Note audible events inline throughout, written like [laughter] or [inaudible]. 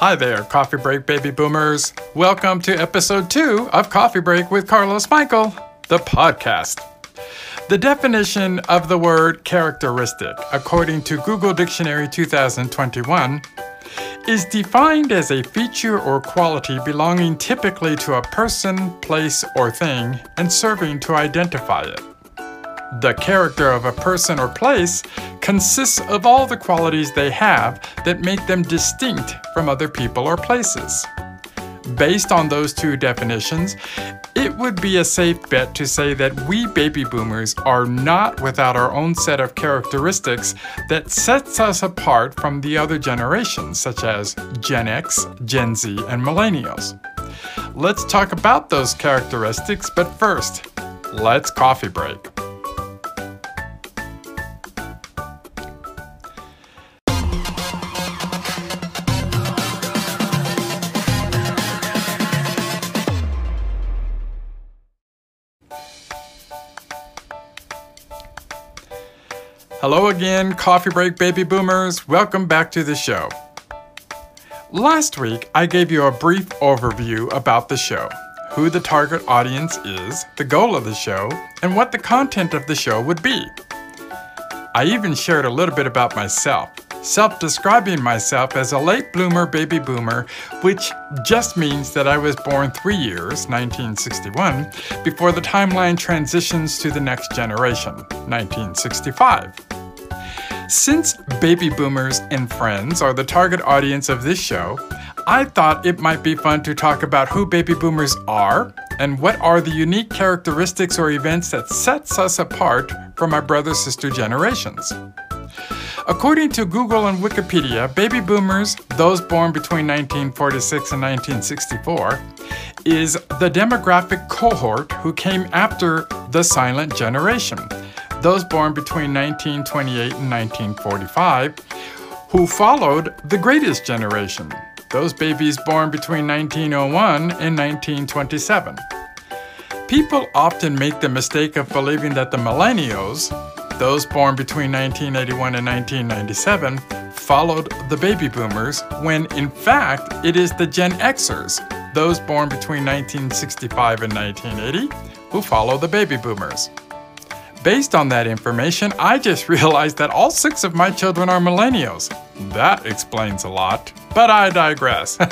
Hi there, Coffee Break Baby Boomers. Welcome to episode two of Coffee Break with Carlos Michael, the podcast. The definition of the word characteristic, according to Google Dictionary 2021, is defined as a feature or quality belonging typically to a person, place, or thing and serving to identify it. The character of a person or place consists of all the qualities they have that make them distinct from other people or places. Based on those two definitions, it would be a safe bet to say that we baby boomers are not without our own set of characteristics that sets us apart from the other generations, such as Gen X, Gen Z, and Millennials. Let's talk about those characteristics, but first, let's coffee break. Hello again, Coffee Break Baby Boomers. Welcome back to the show. Last week, I gave you a brief overview about the show, who the target audience is, the goal of the show, and what the content of the show would be. I even shared a little bit about myself, self describing myself as a late bloomer baby boomer, which just means that I was born three years, 1961, before the timeline transitions to the next generation, 1965. Since baby boomers and friends are the target audience of this show, I thought it might be fun to talk about who baby boomers are and what are the unique characteristics or events that sets us apart from our brother sister generations. According to Google and Wikipedia, baby boomers, those born between 1946 and 1964, is the demographic cohort who came after the silent generation those born between 1928 and 1945, who followed the greatest generation, those babies born between 1901 and 1927. People often make the mistake of believing that the millennials, those born between 1981 and 1997, followed the baby boomers, when in fact it is the Gen Xers, those born between 1965 and 1980, who follow the baby boomers. Based on that information, I just [laughs] realized that all six of my children are millennials. That explains a lot, but I digress. [laughs]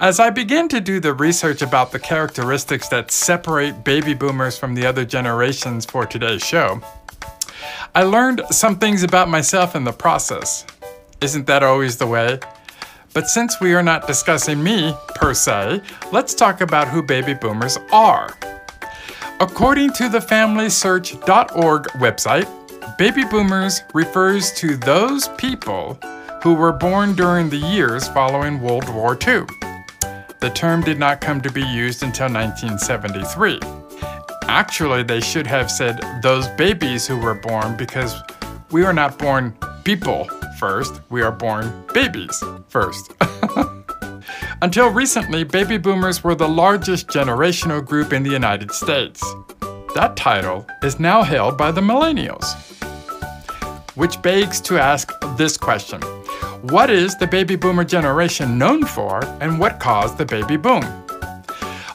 As I begin to do the research about the characteristics that separate baby boomers from the other generations for today's show, I learned some things about myself in the process. Isn't that always the way? But since we are not discussing me, per se, let's talk about who baby boomers are. According to the FamilySearch.org website, baby boomers refers to those people who were born during the years following World War II. The term did not come to be used until 1973. Actually, they should have said those babies who were born because we are not born people first, we are born babies first. Until recently, baby boomers were the largest generational group in the United States. That title is now held by the millennials. Which begs to ask this question What is the baby boomer generation known for, and what caused the baby boom?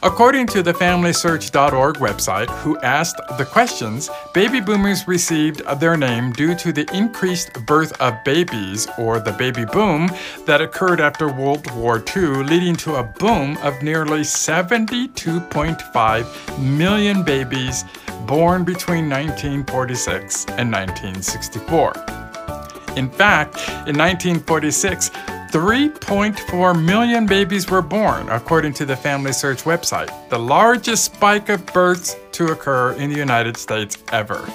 According to the FamilySearch.org website, who asked the questions, baby boomers received their name due to the increased birth of babies, or the baby boom, that occurred after World War II, leading to a boom of nearly 72.5 million babies born between 1946 and 1964. In fact, in 1946, 3.4 million babies were born, according to the Family Search website, the largest spike of births to occur in the United States ever.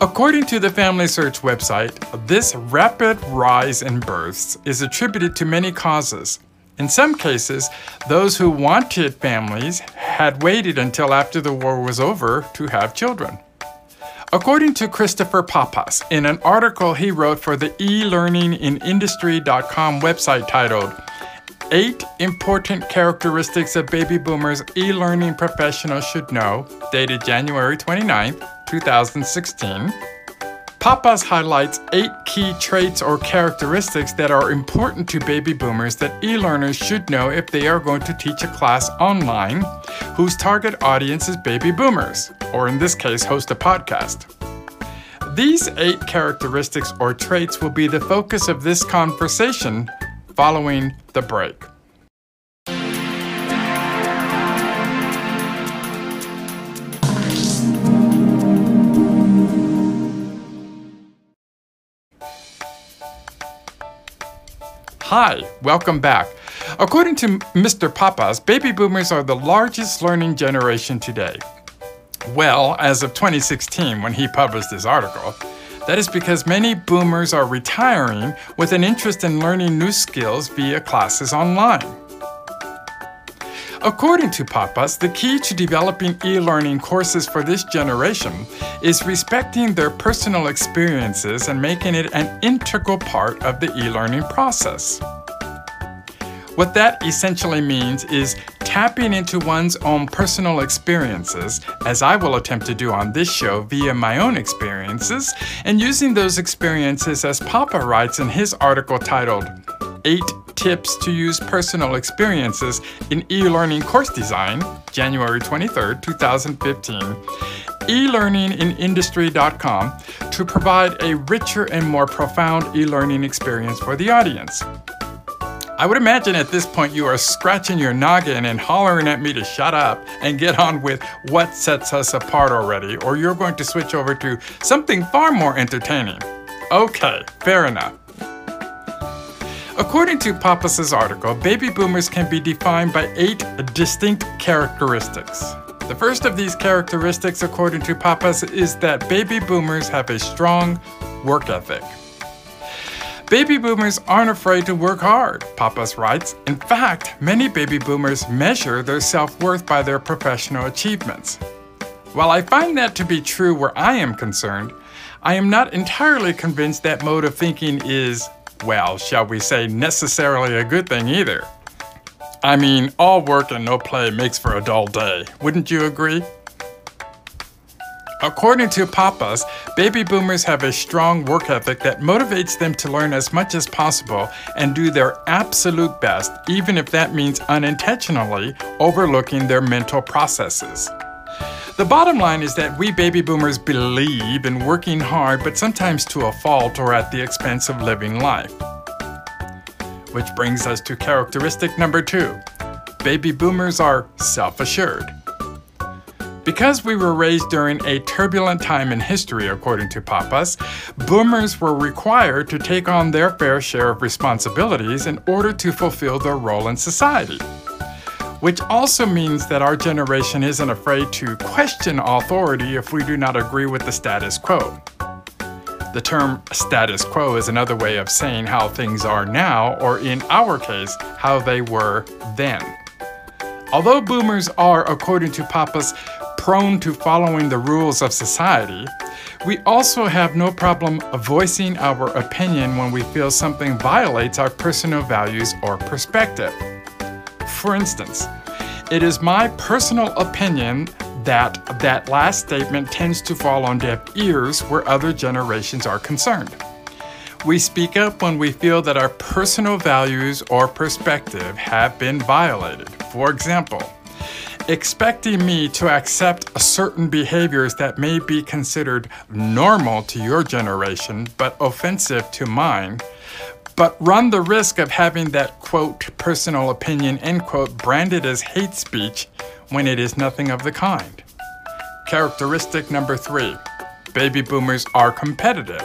According to the Family Search website, this rapid rise in births is attributed to many causes. In some cases, those who wanted families had waited until after the war was over to have children. According to Christopher Pappas, in an article he wrote for the e-learningindustry.com website titled Eight Important Characteristics of Baby Boomers E-Learning Professionals Should Know, dated January 29, 2016, Pappas highlights eight key traits or characteristics that are important to baby boomers that e learners should know if they are going to teach a class online whose target audience is baby boomers, or in this case, host a podcast. These eight characteristics or traits will be the focus of this conversation following the break. Hi, welcome back. According to Mr. Pappas, baby boomers are the largest learning generation today. Well, as of 2016, when he published this article, that is because many boomers are retiring with an interest in learning new skills via classes online. According to Pappas, the key to developing e learning courses for this generation is respecting their personal experiences and making it an integral part of the e learning process. What that essentially means is tapping into one's own personal experiences, as I will attempt to do on this show via my own experiences, and using those experiences as Papa writes in his article titled, Eight Tips to Use Personal Experiences in E-Learning Course Design, January 23, 2015, elearningindustry.com to provide a richer and more profound e-learning experience for the audience. I would imagine at this point you are scratching your noggin and hollering at me to shut up and get on with what sets us apart already, or you're going to switch over to something far more entertaining. Okay, fair enough. According to Pappas' article, baby boomers can be defined by eight distinct characteristics. The first of these characteristics, according to Pappas, is that baby boomers have a strong work ethic. Baby boomers aren't afraid to work hard, Pappas writes. In fact, many baby boomers measure their self worth by their professional achievements. While I find that to be true where I am concerned, I am not entirely convinced that mode of thinking is, well, shall we say, necessarily a good thing either. I mean, all work and no play makes for a dull day. Wouldn't you agree? According to Pappas, baby boomers have a strong work ethic that motivates them to learn as much as possible and do their absolute best, even if that means unintentionally overlooking their mental processes. The bottom line is that we baby boomers believe in working hard, but sometimes to a fault or at the expense of living life. Which brings us to characteristic number two baby boomers are self assured. Because we were raised during a turbulent time in history, according to Pappas, boomers were required to take on their fair share of responsibilities in order to fulfill their role in society. Which also means that our generation isn't afraid to question authority if we do not agree with the status quo. The term status quo is another way of saying how things are now, or in our case, how they were then. Although boomers are, according to Pappas, prone to following the rules of society, we also have no problem voicing our opinion when we feel something violates our personal values or perspective. For instance, it is my personal opinion that that last statement tends to fall on deaf ears where other generations are concerned. We speak up when we feel that our personal values or perspective have been violated. For example, expecting me to accept certain behaviors that may be considered normal to your generation but offensive to mine, but run the risk of having that quote personal opinion end quote branded as hate speech when it is nothing of the kind. Characteristic number three baby boomers are competitive.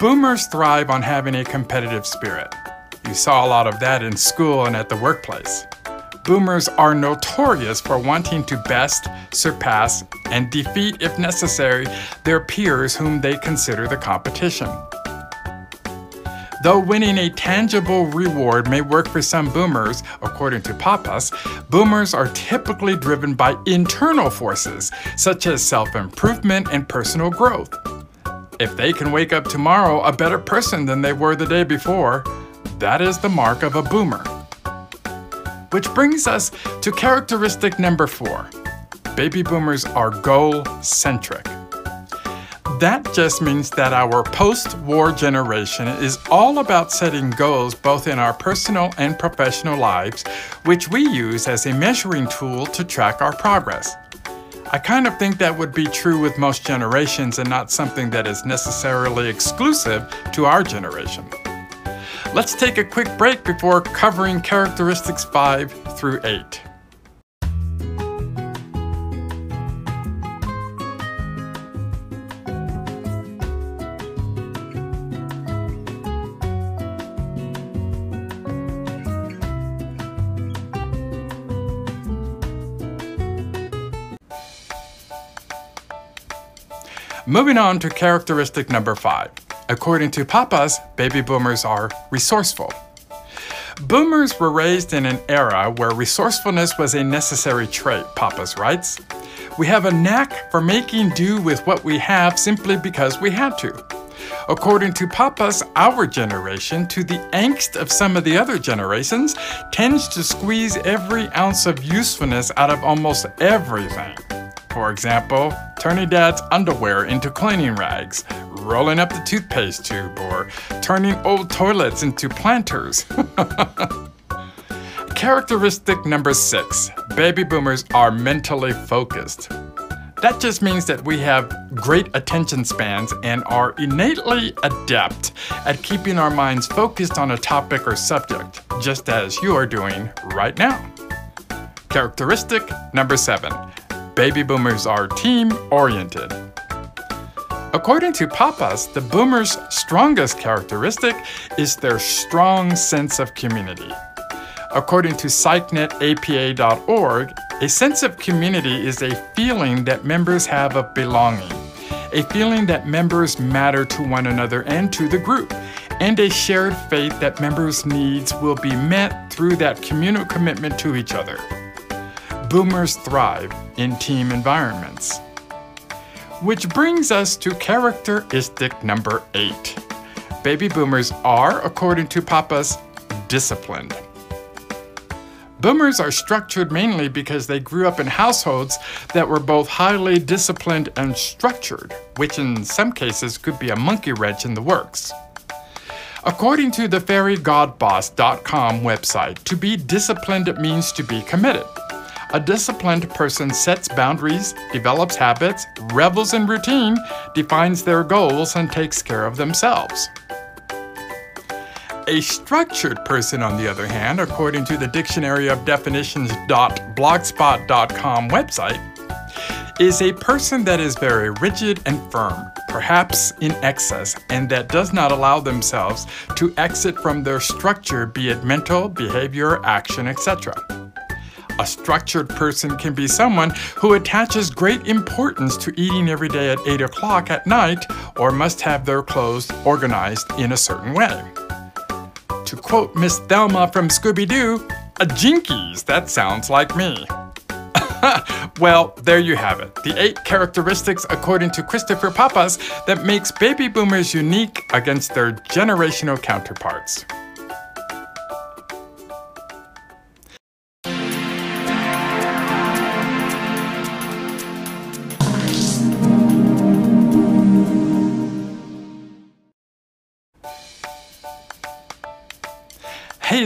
Boomers thrive on having a competitive spirit. You saw a lot of that in school and at the workplace. Boomers are notorious for wanting to best, surpass, and defeat, if necessary, their peers whom they consider the competition. Though winning a tangible reward may work for some boomers, according to Pappas, boomers are typically driven by internal forces, such as self improvement and personal growth. If they can wake up tomorrow a better person than they were the day before, that is the mark of a boomer. Which brings us to characteristic number four baby boomers are goal centric. Just means that our post war generation is all about setting goals both in our personal and professional lives, which we use as a measuring tool to track our progress. I kind of think that would be true with most generations and not something that is necessarily exclusive to our generation. Let's take a quick break before covering characteristics 5 through 8. Moving on to characteristic number five. According to Pappas, baby boomers are resourceful. Boomers were raised in an era where resourcefulness was a necessary trait, Pappas writes. We have a knack for making do with what we have simply because we had to. According to Pappas, our generation, to the angst of some of the other generations, tends to squeeze every ounce of usefulness out of almost everything. For example, turning dad's underwear into cleaning rags, rolling up the toothpaste tube, or turning old toilets into planters. [laughs] Characteristic number six baby boomers are mentally focused. That just means that we have great attention spans and are innately adept at keeping our minds focused on a topic or subject, just as you are doing right now. Characteristic number seven baby boomers are team oriented. According to Pappas, the boomers' strongest characteristic is their strong sense of community. According to PsychNetAPA.org, a sense of community is a feeling that members have of belonging, a feeling that members matter to one another and to the group, and a shared faith that members' needs will be met through that communal commitment to each other boomers thrive in team environments. Which brings us to characteristic number eight. Baby boomers are, according to Pappas, disciplined. Boomers are structured mainly because they grew up in households that were both highly disciplined and structured, which in some cases could be a monkey wrench in the works. According to the fairygodboss.com website, to be disciplined means to be committed. A disciplined person sets boundaries, develops habits, revels in routine, defines their goals, and takes care of themselves. A structured person, on the other hand, according to the Dictionary of Definitions.blogspot.com website, is a person that is very rigid and firm, perhaps in excess, and that does not allow themselves to exit from their structure, be it mental, behavior, action, etc. A structured person can be someone who attaches great importance to eating every day at 8 o'clock at night or must have their clothes organized in a certain way. To quote Miss Thelma from Scooby Doo, a jinkies, that sounds like me. [laughs] well, there you have it. The eight characteristics, according to Christopher Pappas, that makes baby boomers unique against their generational counterparts.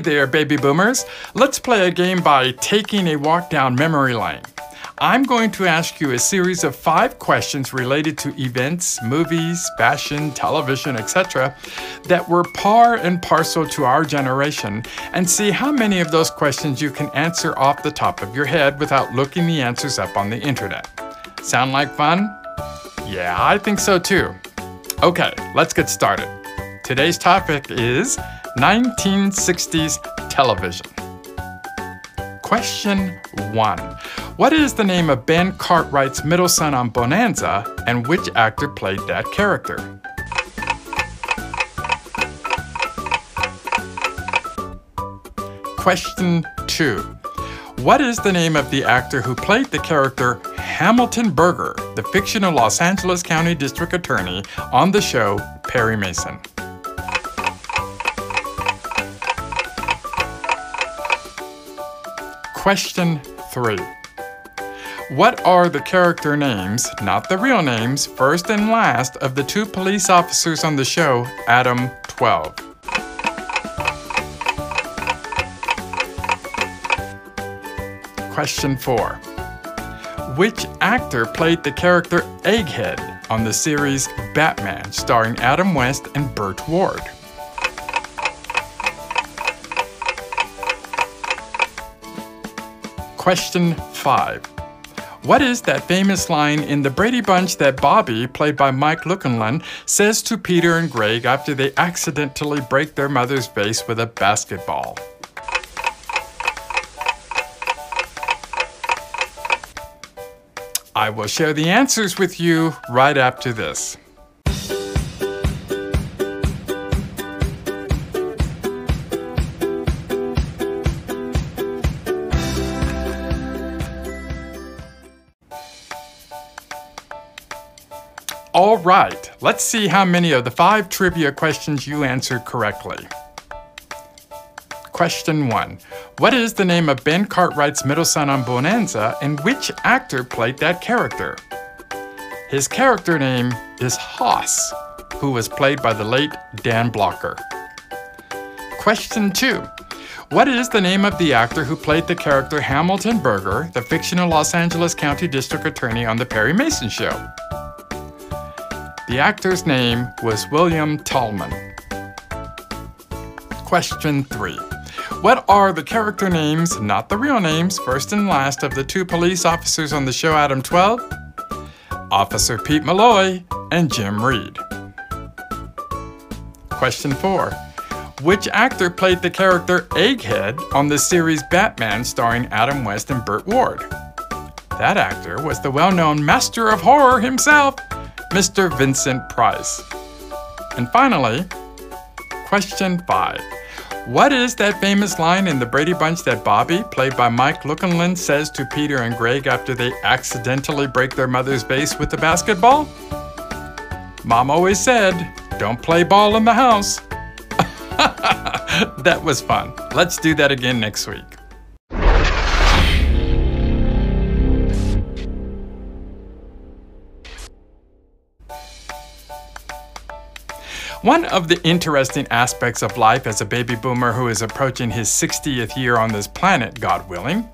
There, baby boomers. Let's play a game by taking a walk down memory lane. I'm going to ask you a series of five questions related to events, movies, fashion, television, etc., that were par and parcel to our generation, and see how many of those questions you can answer off the top of your head without looking the answers up on the internet. Sound like fun? Yeah, I think so too. Okay, let's get started. Today's topic is 1960s television. Question 1. What is the name of Ben Cartwright's middle son on Bonanza, and which actor played that character? Question 2. What is the name of the actor who played the character Hamilton Burger, the fictional Los Angeles County District Attorney, on the show Perry Mason? Question 3. What are the character names, not the real names, first and last of the two police officers on the show, Adam 12? Question 4. Which actor played the character Egghead on the series Batman, starring Adam West and Burt Ward? Question 5. What is that famous line in The Brady Bunch that Bobby, played by Mike Lookinland, says to Peter and Greg after they accidentally break their mother's vase with a basketball? I will share the answers with you right after this. All right, let's see how many of the five trivia questions you answered correctly. Question 1. What is the name of Ben Cartwright's middle son on Bonanza and which actor played that character? His character name is Hoss, who was played by the late Dan Blocker. Question 2. What is the name of the actor who played the character Hamilton Burger, the fictional Los Angeles County District Attorney on The Perry Mason Show? The actor's name was William Talman. Question 3. What are the character names, not the real names, first and last of the two police officers on the show Adam 12? Officer Pete Malloy and Jim Reed. Question 4. Which actor played the character Egghead on the series Batman starring Adam West and Burt Ward? That actor was the well known master of horror himself, Mr. Vincent Price. And finally, question five. What is that famous line in the Brady Bunch that Bobby, played by Mike Lookinland, says to Peter and Greg after they accidentally break their mother's vase with the basketball? Mom always said, don't play ball in the house. [laughs] that was fun. Let's do that again next week. One of the interesting aspects of life as a baby boomer who is approaching his 60th year on this planet, God willing,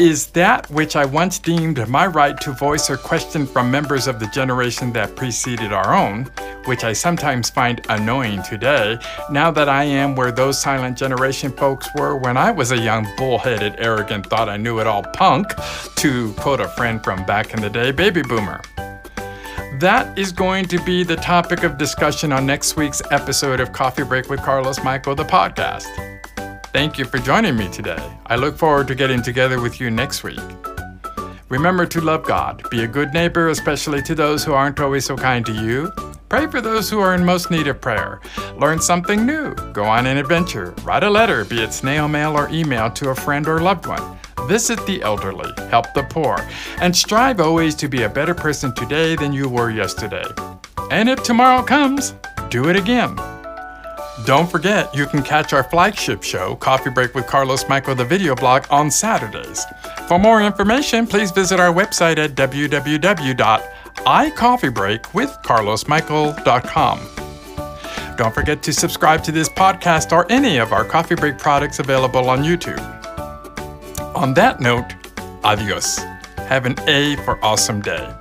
is that which I once deemed my right to voice or question from members of the generation that preceded our own, which I sometimes find annoying today, now that I am where those silent generation folks were when I was a young, bullheaded, arrogant, thought I knew it all punk, to quote a friend from back in the day, baby boomer. That is going to be the topic of discussion on next week's episode of Coffee Break with Carlos Michael, the podcast. Thank you for joining me today. I look forward to getting together with you next week. Remember to love God, be a good neighbor, especially to those who aren't always so kind to you. Pray for those who are in most need of prayer. Learn something new. Go on an adventure. Write a letter, be it snail mail or email, to a friend or loved one. Visit the elderly, help the poor, and strive always to be a better person today than you were yesterday. And if tomorrow comes, do it again. Don't forget, you can catch our flagship show, Coffee Break with Carlos Michael, the video blog, on Saturdays. For more information, please visit our website at www.icoffeebreakwithcarlosmichael.com. Don't forget to subscribe to this podcast or any of our Coffee Break products available on YouTube. On that note, adios. Have an A for awesome day.